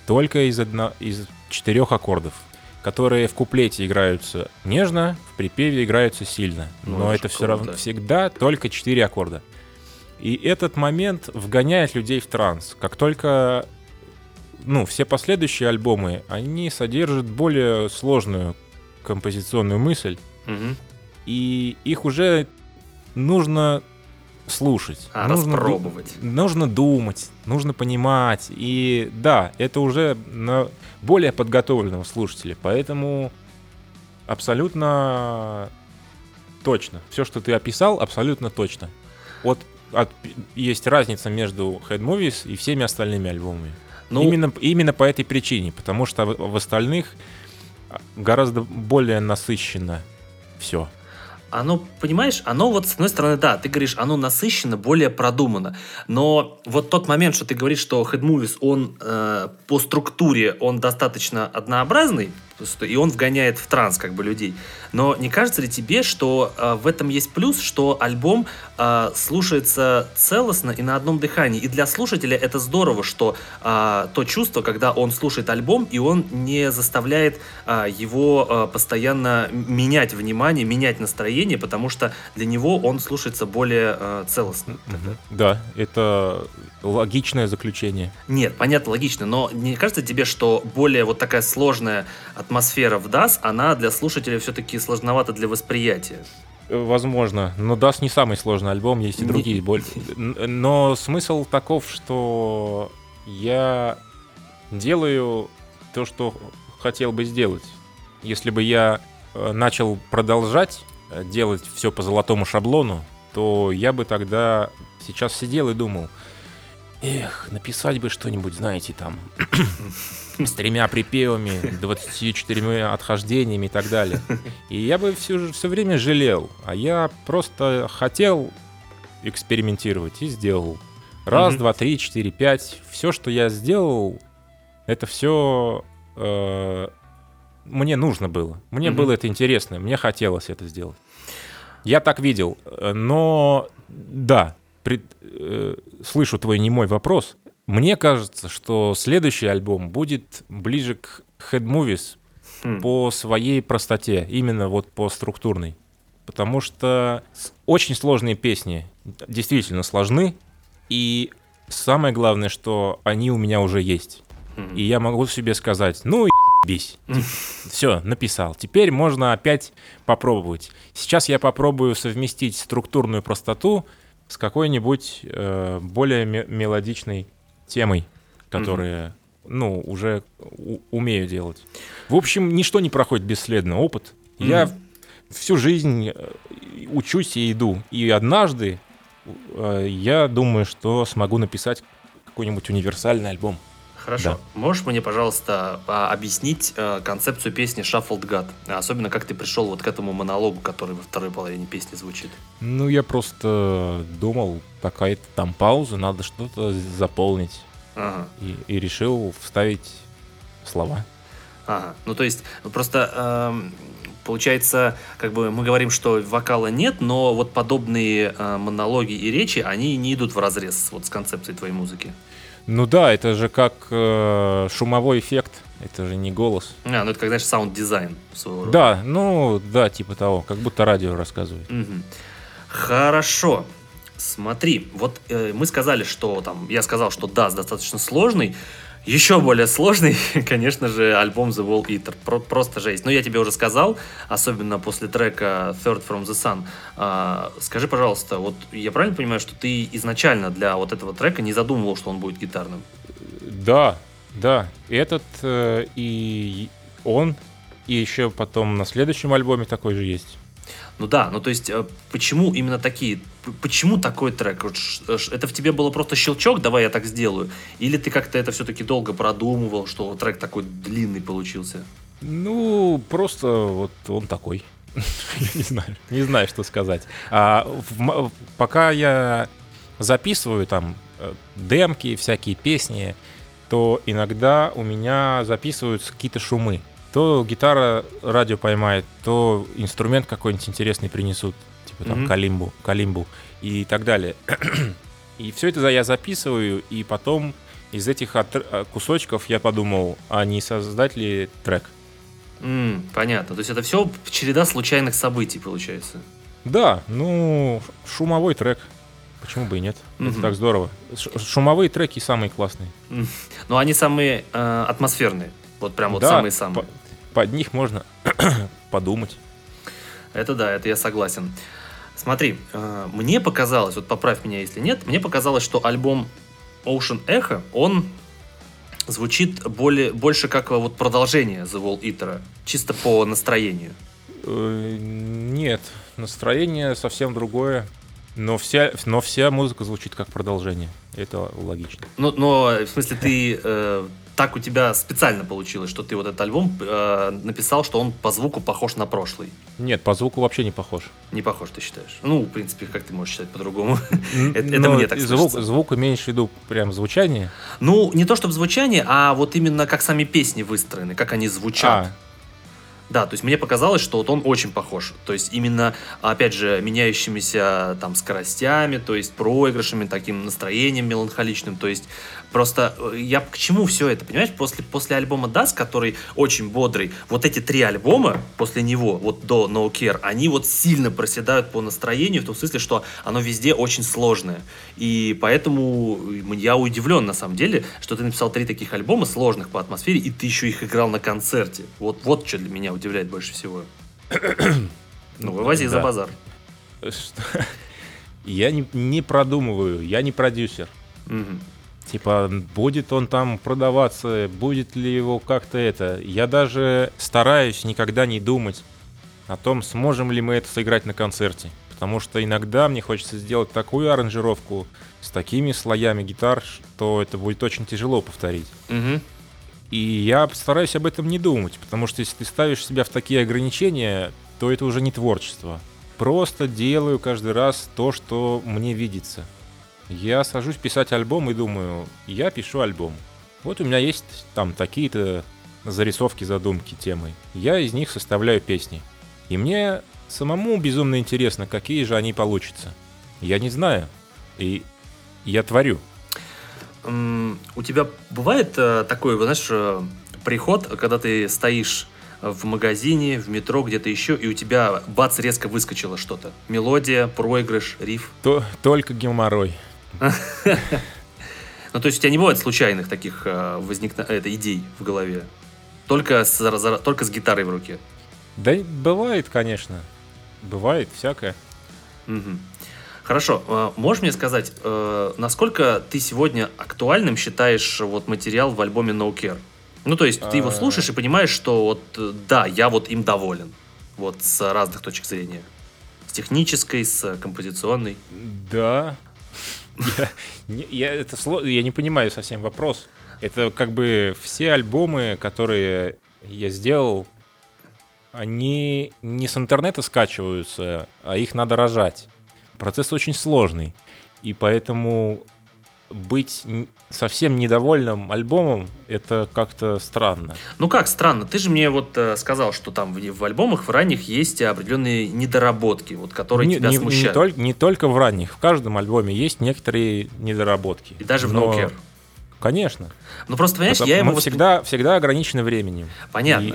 только из, одно, из четырех аккордов, которые в куплете играются нежно, в припеве играются сильно. Ну, Но это все равно всегда только четыре аккорда. И этот момент вгоняет людей в транс. Как только ну, все последующие альбомы, они содержат более сложную композиционную мысль, угу. и их уже нужно слушать. А, нужно распробовать. Ду- нужно думать, нужно понимать. И да, это уже на более подготовленного слушателя. Поэтому абсолютно точно. Все, что ты описал, абсолютно точно. Вот от, есть разница между Head Movies и всеми остальными альбомами. Ну, именно, именно по этой причине, потому что в, в остальных гораздо более насыщенно все оно, понимаешь, оно вот с одной стороны, да, ты говоришь, оно насыщенно, более продумано, но вот тот момент, что ты говоришь, что Head Movies, он э, по структуре, он достаточно однообразный, и он вгоняет в транс как бы людей. Но не кажется ли тебе, что э, в этом есть плюс, что альбом э, слушается целостно и на одном дыхании? И для слушателя это здорово, что э, то чувство, когда он слушает альбом, и он не заставляет э, его э, постоянно менять внимание, менять настроение, потому что для него он слушается более э, целостно. Да, это логичное заключение. Нет, понятно, логично, но не кажется тебе, что более вот такая сложная атмосфера в DAS, она для слушателя все-таки сложновата для восприятия? Возможно, но DAS не самый сложный альбом, есть и другие. Боль... (laughs) Но смысл таков, что я делаю то, что хотел бы сделать. Если бы я э, начал продолжать э, делать все по золотому шаблону, то я бы тогда сейчас сидел и думал – Эх, написать бы что-нибудь, знаете, там, (clears throat) с тремя припевами, 24 отхождениями и так далее. И я бы все, все время жалел. А я просто хотел экспериментировать и сделал. Раз, два, три, четыре, пять. Все, что я сделал, Это все э, мне нужно было. Мне Мгм. было это интересно, мне хотелось это сделать. Я так видел, э, но да, пред- э, слышу твой немой вопрос. Мне кажется, что следующий альбом будет ближе к Head Movies Хм. по своей простоте, именно вот по структурной. Потому что очень сложные песни действительно сложны, и самое главное, что они у меня уже есть. Мгм. И я могу себе сказать, ну и бись. (laughs) Все, написал. Теперь можно опять попробовать. Сейчас я попробую совместить структурную простоту с какой-нибудь э, более ме- мелодичной темой, которая, ну, уже умею делать. В общем, ничто не проходит бесследно. Опыт. Я Мгм. всю жизнь э, учусь и иду. И однажды э, я думаю, что смогу написать какой-нибудь универсальный альбом. Хорошо. Да. Можешь мне, пожалуйста, а, объяснить э, концепцию песни Shuffled God? Особенно, как ты пришел вот к этому монологу, который во второй половине песни звучит. Ну, я просто думал, какая-то там пауза, надо что-то заполнить. Ага. И, и решил вставить слова. Ага. Ну, то есть, просто эм, получается, как бы мы говорим, что вокала нет, но вот подобные э, монологи и речи, они не идут в разрез вот с концепцией твоей музыки. Ну да, это же как э, шумовой эффект, это же не голос. А, ну это как, знаешь, саунд-дизайн своего рода. Да, ну да, типа того, как будто радио рассказывает. Хорошо. Смотри, вот э, мы сказали, что там, я сказал, что Даст достаточно сложный. Еще более сложный, (laughs) конечно же, альбом The Wall Eater. Про- просто жесть. Но я тебе уже сказал, особенно после трека Third from the Sun. А, скажи, пожалуйста, вот я правильно понимаю, что ты изначально для вот этого трека не задумывал, что он будет гитарным? Да, да. Этот э, и он, и еще потом на следующем альбоме такой же есть. Ну да, ну то есть, э, почему именно такие, почему такой трек? Это в тебе было просто щелчок, давай я так сделаю? Или ты как-то это все-таки долго продумывал, что трек такой длинный получился? Ну, просто вот он такой. (laughs) Не знаю, не знаю, что сказать. А пока я записываю там э, демки, всякие песни, то иногда у меня записываются какие-то шумы. То гитара радио поймает, то инструмент какой-нибудь интересный принесут, типа там Мгм. калимбу, калимбу и так далее. (clears throat) И все это я записываю, и потом из этих отр- э, кусочков я подумал, а не создать ли трек? М, понятно, то есть это все череда случайных событий получается. Да, ну, шумовой трек. Почему бы и нет? Мгм. Это так здорово. Ш- шумовые треки самые классные. Но они самые э, атмосферные, вот прям вот Да, самые-самые. по- под них можно (clears throat) подумать. Это да, это я согласен. Смотри, э, мне показалось, вот поправь меня, если нет, мне показалось, что альбом Ocean Echo, он звучит более, больше как э, вот продолжение The Wall Eater, чисто по настроению. Э, Нет, настроение совсем другое. Но вся, но вся музыка звучит как продолжение. Это логично. Ну, но, в смысле, ты э, так у тебя специально получилось, что ты вот этот альбом э, написал, что он по звуку похож на прошлый. Нет, по звуку вообще не похож. Не похож, ты считаешь? Ну, в принципе, как ты можешь считать по-другому? (laughs) Это- мне так звук, звук имеешь в виду прям звучание? Ну, не то чтобы звучание, а вот именно как сами песни выстроены, как они звучат. А, Да, то есть мне показалось, что вот он очень похож. То есть именно, опять же, меняющимися там скоростями, то есть проигрышами, таким настроением меланхоличным. То есть просто э, я к чему все это, понимаешь? После, после альбома Das, который очень бодрый, вот эти три альбома после него, вот до No Care, они вот сильно проседают по настроению, в том смысле, что оно везде очень сложное. И поэтому м- я удивлен, на самом деле, что ты написал три таких альбома сложных по атмосфере, и ты еще их играл на концерте. Вот, вот что для меня удивляет больше всего. (coughs) Ну, вывози за Да. базар. что- (laughs) Я не, не продумываю, я не продюсер. Мгм. Типа, будет он там продаваться, будет ли его как-то это. Я даже стараюсь никогда не думать о том, сможем ли мы это сыграть на концерте. Потому что иногда мне хочется сделать такую аранжировку с такими слоями гитар, что это будет очень тяжело повторить. Мгм. И я стараюсь об этом не думать, потому что если ты ставишь себя в такие ограничения, то это уже не творчество. Просто делаю каждый раз то, что мне видится. Я сажусь писать альбом и думаю, я пишу альбом. Вот у меня есть там такие-то зарисовки, задумки, темы. Я из них составляю песни. И мне самому безумно интересно, какие же они получатся. Я не знаю. И я творю. У тебя бывает э, такой, знаешь, э, приход, когда ты стоишь в магазине, в метро, где-то еще, и у тебя бац, резко выскочило что-то. Мелодия, проигрыш, риф. То, только геморрой. Ну, то есть у тебя не бывает случайных таких э, возникна... это, идей в голове? Только с, только с гитарой в руке? Да бывает, конечно. Бывает всякое. Угу. Хорошо, э, можешь мне сказать, э, насколько ты сегодня актуальным считаешь вот материал в альбоме No Care? Ну, то есть ты его слушаешь и понимаешь, что вот да, я вот им доволен. Вот с разных точек зрения. С технической, с композиционной. Да. Я, я, это, я не понимаю совсем вопрос. Это как бы все альбомы, которые я сделал, они не с интернета скачиваются, а их надо рожать. Процесс очень сложный. И поэтому быть совсем недовольным альбомом, это как-то странно. Ну как странно? Ты же мне вот э, сказал, что там в, в альбомах в ранних есть определенные недоработки, вот, которые не, тебя не, смущают. Не, только, не только в ранних, в каждом альбоме есть некоторые недоработки. И даже в No Care. Конечно. Ну просто, понимаешь, Это я ему... Всегда, всегда ограничены временем. Понятно. И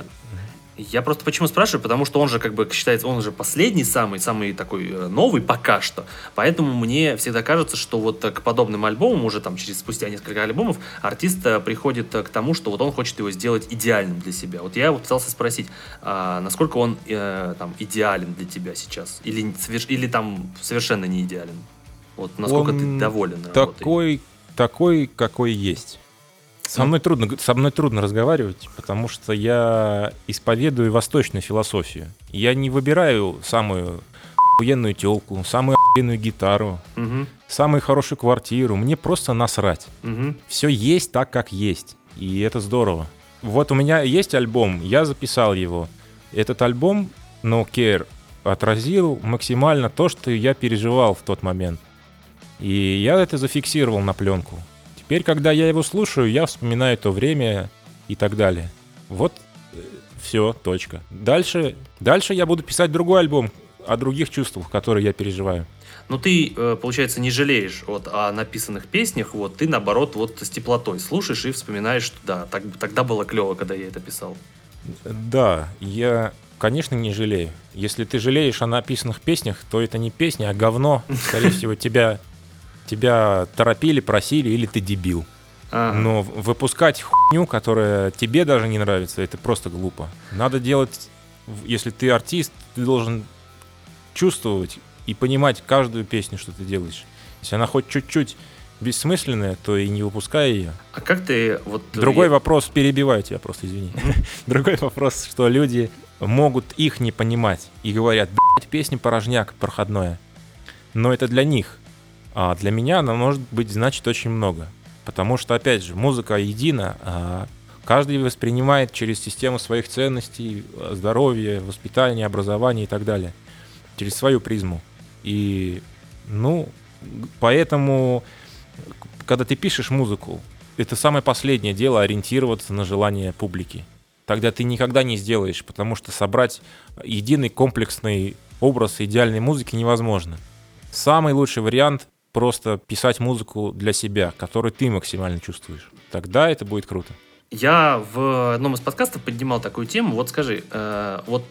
я просто почему спрашиваю, потому что он же как бы считается, он же последний самый, самый такой э, новый пока что. Поэтому мне всегда кажется, что вот к подобным альбомам уже там через спустя несколько альбомов артист э, приходит э, к тому, что вот он хочет его сделать идеальным для себя. Вот я вот пытался спросить, а насколько он э, там идеален для тебя сейчас или или там совершенно не идеален. Вот насколько он ты доволен такой, такой, какой есть. Со мной, трудно, со мной трудно разговаривать, потому что я исповедую восточную философию. Я не выбираю самую охуенную телку, самую охуенную гитару, угу. самую хорошую квартиру. Мне просто насрать. Угу. Все есть так, как есть. И это здорово. Вот у меня есть альбом, я записал его. Этот альбом No Care отразил максимально то, что я переживал в тот момент. И я это зафиксировал на пленку. Теперь, когда я его слушаю, я вспоминаю то время и так далее. Вот э, все, точка. Дальше, дальше я буду писать другой альбом о других чувствах, которые я переживаю. Но ты, э, получается, не жалеешь вот о написанных песнях, вот ты наоборот вот с теплотой слушаешь и вспоминаешь, что да, так, тогда было клево, когда я это писал. Да, я, конечно, не жалею. Если ты жалеешь о написанных песнях, то это не песня, а говно. Скорее всего, тебя тебя торопили, просили, или ты дебил. Ага. Но выпускать хуйню, которая тебе даже не нравится, это просто глупо. Надо делать, если ты артист, ты должен чувствовать и понимать каждую песню, что ты делаешь. Если она хоть чуть-чуть бессмысленная, то и не выпускай ее. А как ты вот... Другой я... вопрос, перебиваю тебя просто, извини. (laughs) Другой вопрос, что люди могут их не понимать и говорят, блядь, песня порожняк, проходное. Но это для них. А для меня она может быть значит очень много. Потому что, опять же, музыка едина, а каждый воспринимает через систему своих ценностей, здоровья, воспитания, образования и так далее. Через свою призму. И, ну, поэтому, когда ты пишешь музыку, это самое последнее дело ориентироваться на желание публики. Тогда ты никогда не сделаешь, потому что собрать единый комплексный образ идеальной музыки невозможно. Самый лучший вариант просто писать музыку для себя, которую ты максимально чувствуешь. Тогда это будет круто. Я в одном из подкастов поднимал такую тему. Вот скажи, э, вот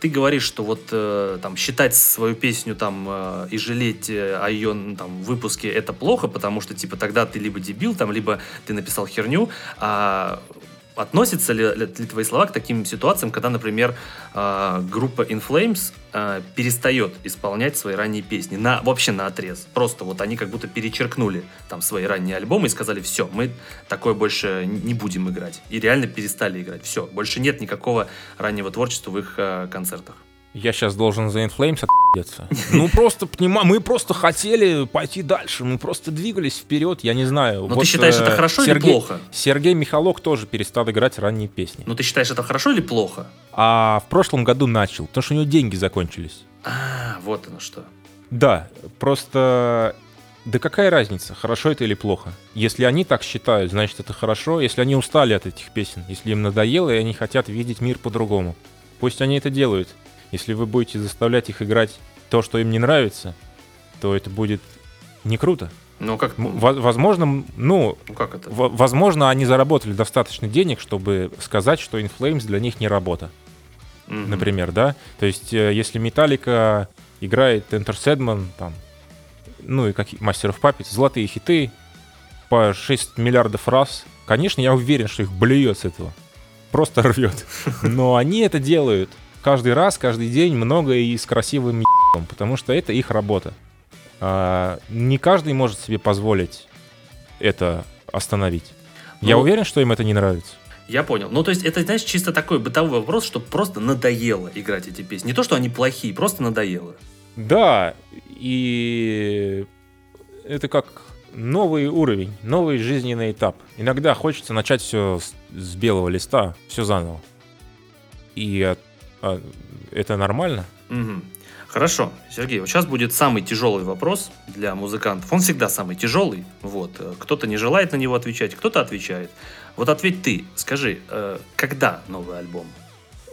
ты говоришь, что вот э, там считать свою песню там э, и жалеть э, о ее там выпуске это плохо, потому что типа тогда ты либо дебил там, либо ты написал херню, а Относятся ли, ли твои слова к таким ситуациям, когда, например, э, группа In Flames э, перестает исполнять свои ранние песни на вообще на отрез? Просто вот они как будто перечеркнули там свои ранние альбомы и сказали, все, мы такое больше не будем играть. И реально перестали играть. Все, больше нет никакого раннего творчества в их э, концертах. Я сейчас должен за Inflames отъеться. Ну, просто, понимаю, мы просто хотели пойти дальше, мы просто двигались вперед, я не знаю. Но вот, ты считаешь, это э, хорошо Сергей, или плохо? Сергей Михалок тоже перестал играть ранние песни. Но ты считаешь, это хорошо или плохо? А в прошлом году начал, потому что у него деньги закончились. А, вот оно что. Да, просто Да какая разница, хорошо это или плохо? Если они так считают, значит это хорошо. Если они устали от этих песен, если им надоело и они хотят видеть мир по-другому, пусть они это делают. Если вы будете заставлять их играть то, что им не нравится, то это будет не круто. Ну, как, М, во- Возможно, ну, ну, как это? возможно, они заработали достаточно денег, чтобы сказать, что In Flames для них не работа. Мгм. например, да? То есть, э, если Металлика играет Enter Sandman, там, ну и как Master of Puppets, золотые хиты по 6 миллиардов раз, конечно, я уверен, что их блюет с этого. Просто рвет. (laughs) Но они это делают каждый раз, каждый день, много и с красивым ебом, потому что это их работа. А, не каждый может себе позволить это остановить. Я Ну, уверен, что им это не нравится. Я понял. Ну, то есть, это, знаешь, чисто такой бытовой вопрос, что просто надоело играть эти песни. Не то, что они плохие, просто надоело. Да, и это как новый уровень, новый жизненный этап. Иногда хочется начать все с, с белого листа, все заново. И это нормально. Мгм. Хорошо, Сергей, вот сейчас будет самый тяжелый вопрос для музыкантов. Он всегда самый тяжелый. Вот. э, Кто-то не желает на него отвечать, кто-то отвечает. Вот ответь ты, скажи, э, когда новый альбом?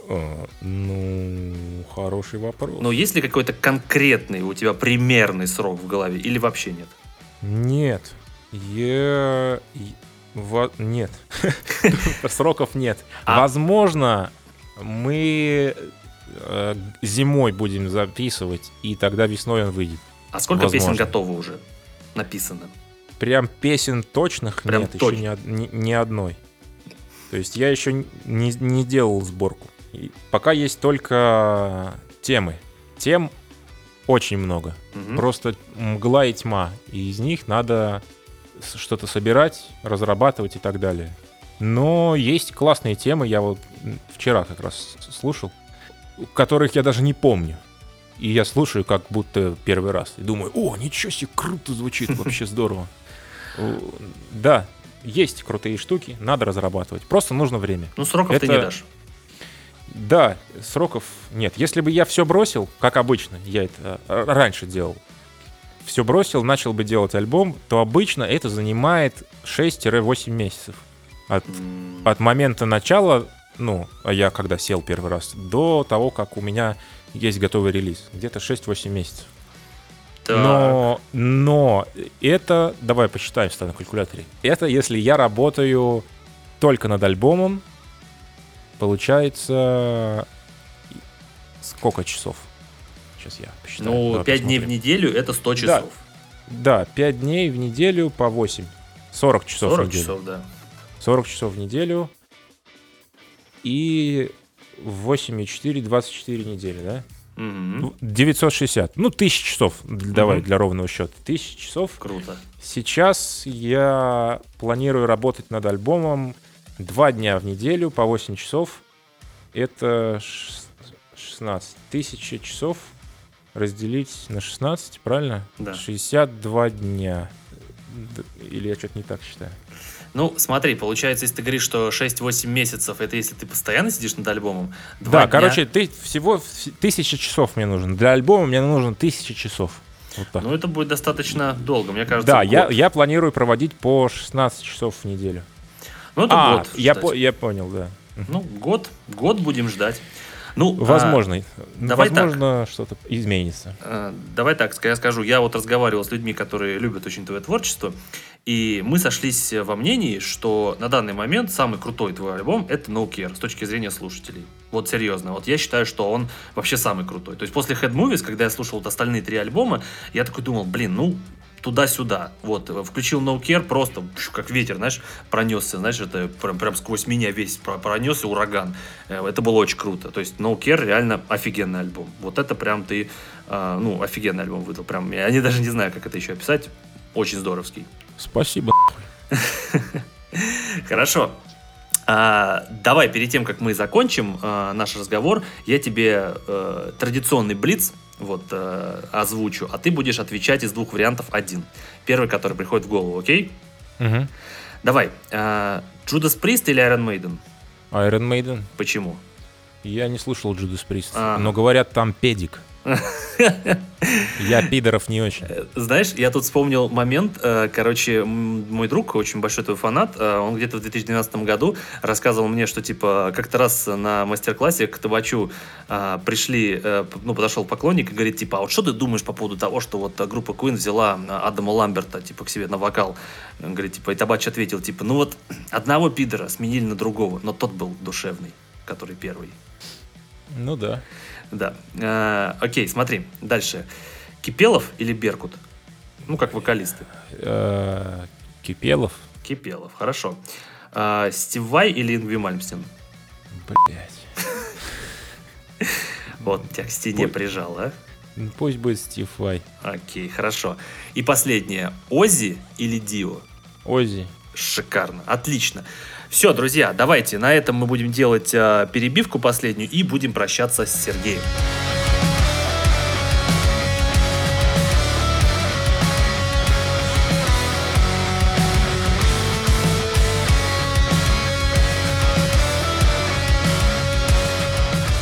А, ну, хороший вопрос. Ну, есть ли какой-то конкретный у тебя примерный срок в голове или вообще нет? Нет. Я... во- Нет. (laughs) Сроков нет. А- Возможно, мы э, зимой будем записывать, и тогда весной он выйдет. А сколько песен Возможно. готово уже? Написано. Прям песен точных Прям нет, точно. еще ни, ни- ни одной. То есть я еще не, не делал сборку. И пока есть только темы. Тем очень много. Мгм. Просто мгла и тьма. И из них надо что-то собирать, разрабатывать и так далее. Но есть классные темы, я вот вчера как раз слушал, которых я даже не помню. И я слушаю как будто первый раз. И думаю, о, ничего себе, круто звучит, (laughs) вообще здорово. Да, есть крутые штуки, надо разрабатывать. Просто нужно время. Ну, сроков ты Это- не дашь. Да, сроков нет. Если бы я все бросил, как обычно, я это э, раньше делал, все бросил, начал бы делать альбом, то обычно это занимает 6-8 месяцев. От, от момента начала, ну, а я когда сел первый раз, до того, как у меня есть готовый релиз. Где-то 6-8 месяцев. так. Но, но это, давай посчитаем что на калькуляторе. Это если я работаю только над альбомом, получается сколько часов? Сейчас я посчитаю. Ну, Давай 5 дней в посмотрим. неделю это 100 часов. Да, 5 дней в неделю по 8. 40 часов 40 в неделю. часов, да. 40 часов в неделю. И 8,4, 24 недели, да? Мгм. 960. Ну, 1000 часов, давай, Мгм. для ровного счета. 1000 часов. Круто. Сейчас я планирую работать над альбомом два дня в неделю по 8 часов. Это ш- 16 тысячи часов разделить на 16, правильно? Да. 62 дня. Или я что-то не так считаю? Ну, смотри, получается, если ты говоришь, что 6-8 месяцев, это если ты постоянно сидишь над альбомом. Да, дня- короче, ты всего тысяча часов мне нужно. Для альбома мне нужно тысяча часов. Вот так. Ну, это будет достаточно долго, мне кажется. да, я, я планирую проводить по 16 часов в неделю. Ну, это а, год. я, по- я понял, да. Ну, год, год будем ждать. Ну, а, Возможно. давай возможно, что-то изменится. Э, Давай так, я скажу. Я вот разговаривал с людьми, которые любят очень твое творчество, и мы сошлись во мнении, что на данный момент самый крутой твой альбом — это No Care с точки зрения слушателей. Вот серьезно. Вот я считаю, что он вообще самый крутой. То есть после Head Movies, когда я слушал вот остальные три альбома, я такой думал, блин, ну, туда-сюда. Вот, э, включил No Care, просто как ветер, знаешь, пронесся, знаешь, это прям, прям сквозь меня весь про- пронесся ураган. Э, Это было очень круто. То есть No Care реально офигенный альбом. Вот это прям ты, э, ну, офигенный альбом выдал. Прям, я не, даже не знаю, как это еще описать. Очень здоровский. Спасибо. (laughs) Хорошо. А, давай, перед тем, как мы закончим а, наш разговор, я тебе э, традиционный блиц вот, э, озвучу, а ты будешь отвечать из двух вариантов один. Первый, который приходит в голову, окей? Мгм. Давай. а, Judas Priest или Iron Maiden? Iron Maiden. Почему? Я не слушал Judas Priest, А. но говорят, там педик. Я пидоров не очень. Э, знаешь, я тут вспомнил момент, э, короче, мой друг, очень большой твой фанат, э, он где-то в 2012 году рассказывал мне, что, типа, как-то раз на мастер-классе к Табачу пришли, ну, подошел поклонник и говорит, типа, а вот что ты думаешь по поводу того, что вот группа Queen взяла Адама Ламберта, типа, к себе на вокал? Он говорит, типа, и Табач ответил, типа, ну вот (clears throat) одного пидора сменили на другого, но тот был душевный, который первый. Ну да. Да. Э, окей, смотри, дальше. Кипелов или Беркут? Ну, как вокалисты. Э, Кипелов. Кипелов, хорошо. Э, Стив Вай или Ингви Мальмстин? Блять. (laughs) Вот, тебя к стене прижал, а? Ну, пусть будет Стив Вай. Окей, хорошо. И последнее. Ози или Дио? Ози. Шикарно, отлично. Все, друзья, давайте на этом мы будем делать э, перебивку последнюю и будем прощаться с Сергеем.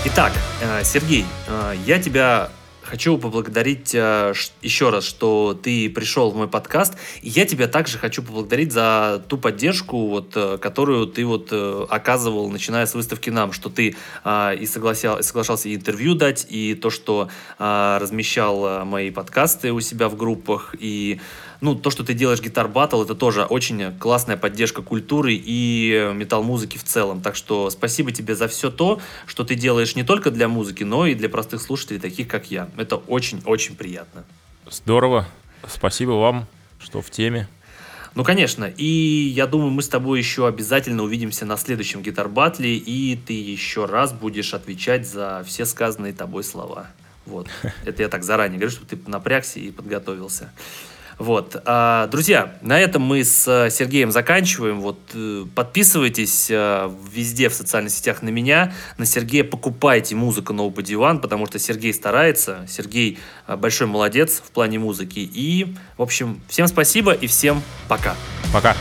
Итак, э, Сергей, э, я тебя хочу поблагодарить э, еще раз, что ты пришел в мой подкаст. И я тебя также хочу поблагодарить за ту поддержку, вот, э, которую ты вот э, оказывал, начиная с выставки нам, что ты э, и, согласял, и соглашался интервью дать, и то, что э, размещал э, мои подкасты у себя в группах, и ну, то, что ты делаешь гитар батл, это тоже очень классная поддержка культуры и метал-музыки в целом. Так что спасибо тебе за все то, что ты делаешь не только для музыки, но и для простых слушателей, таких как я. Это очень-очень приятно. Здорово. Спасибо вам, что в теме. Ну, конечно. И я думаю, мы с тобой еще обязательно увидимся на следующем гитар-батле, и ты еще раз будешь отвечать за все сказанные тобой слова. Вот. (laughs) Это я так заранее говорю, чтобы ты напрягся и подготовился. Вот. А, друзья, на этом мы с э, Сергеем заканчиваем. Вот, э, подписывайтесь э, везде в социальных сетях на меня, на Сергея, покупайте музыку Nobody One, потому что Сергей старается, Сергей большой молодец в плане музыки. И, в общем, всем спасибо и всем пока. Пока.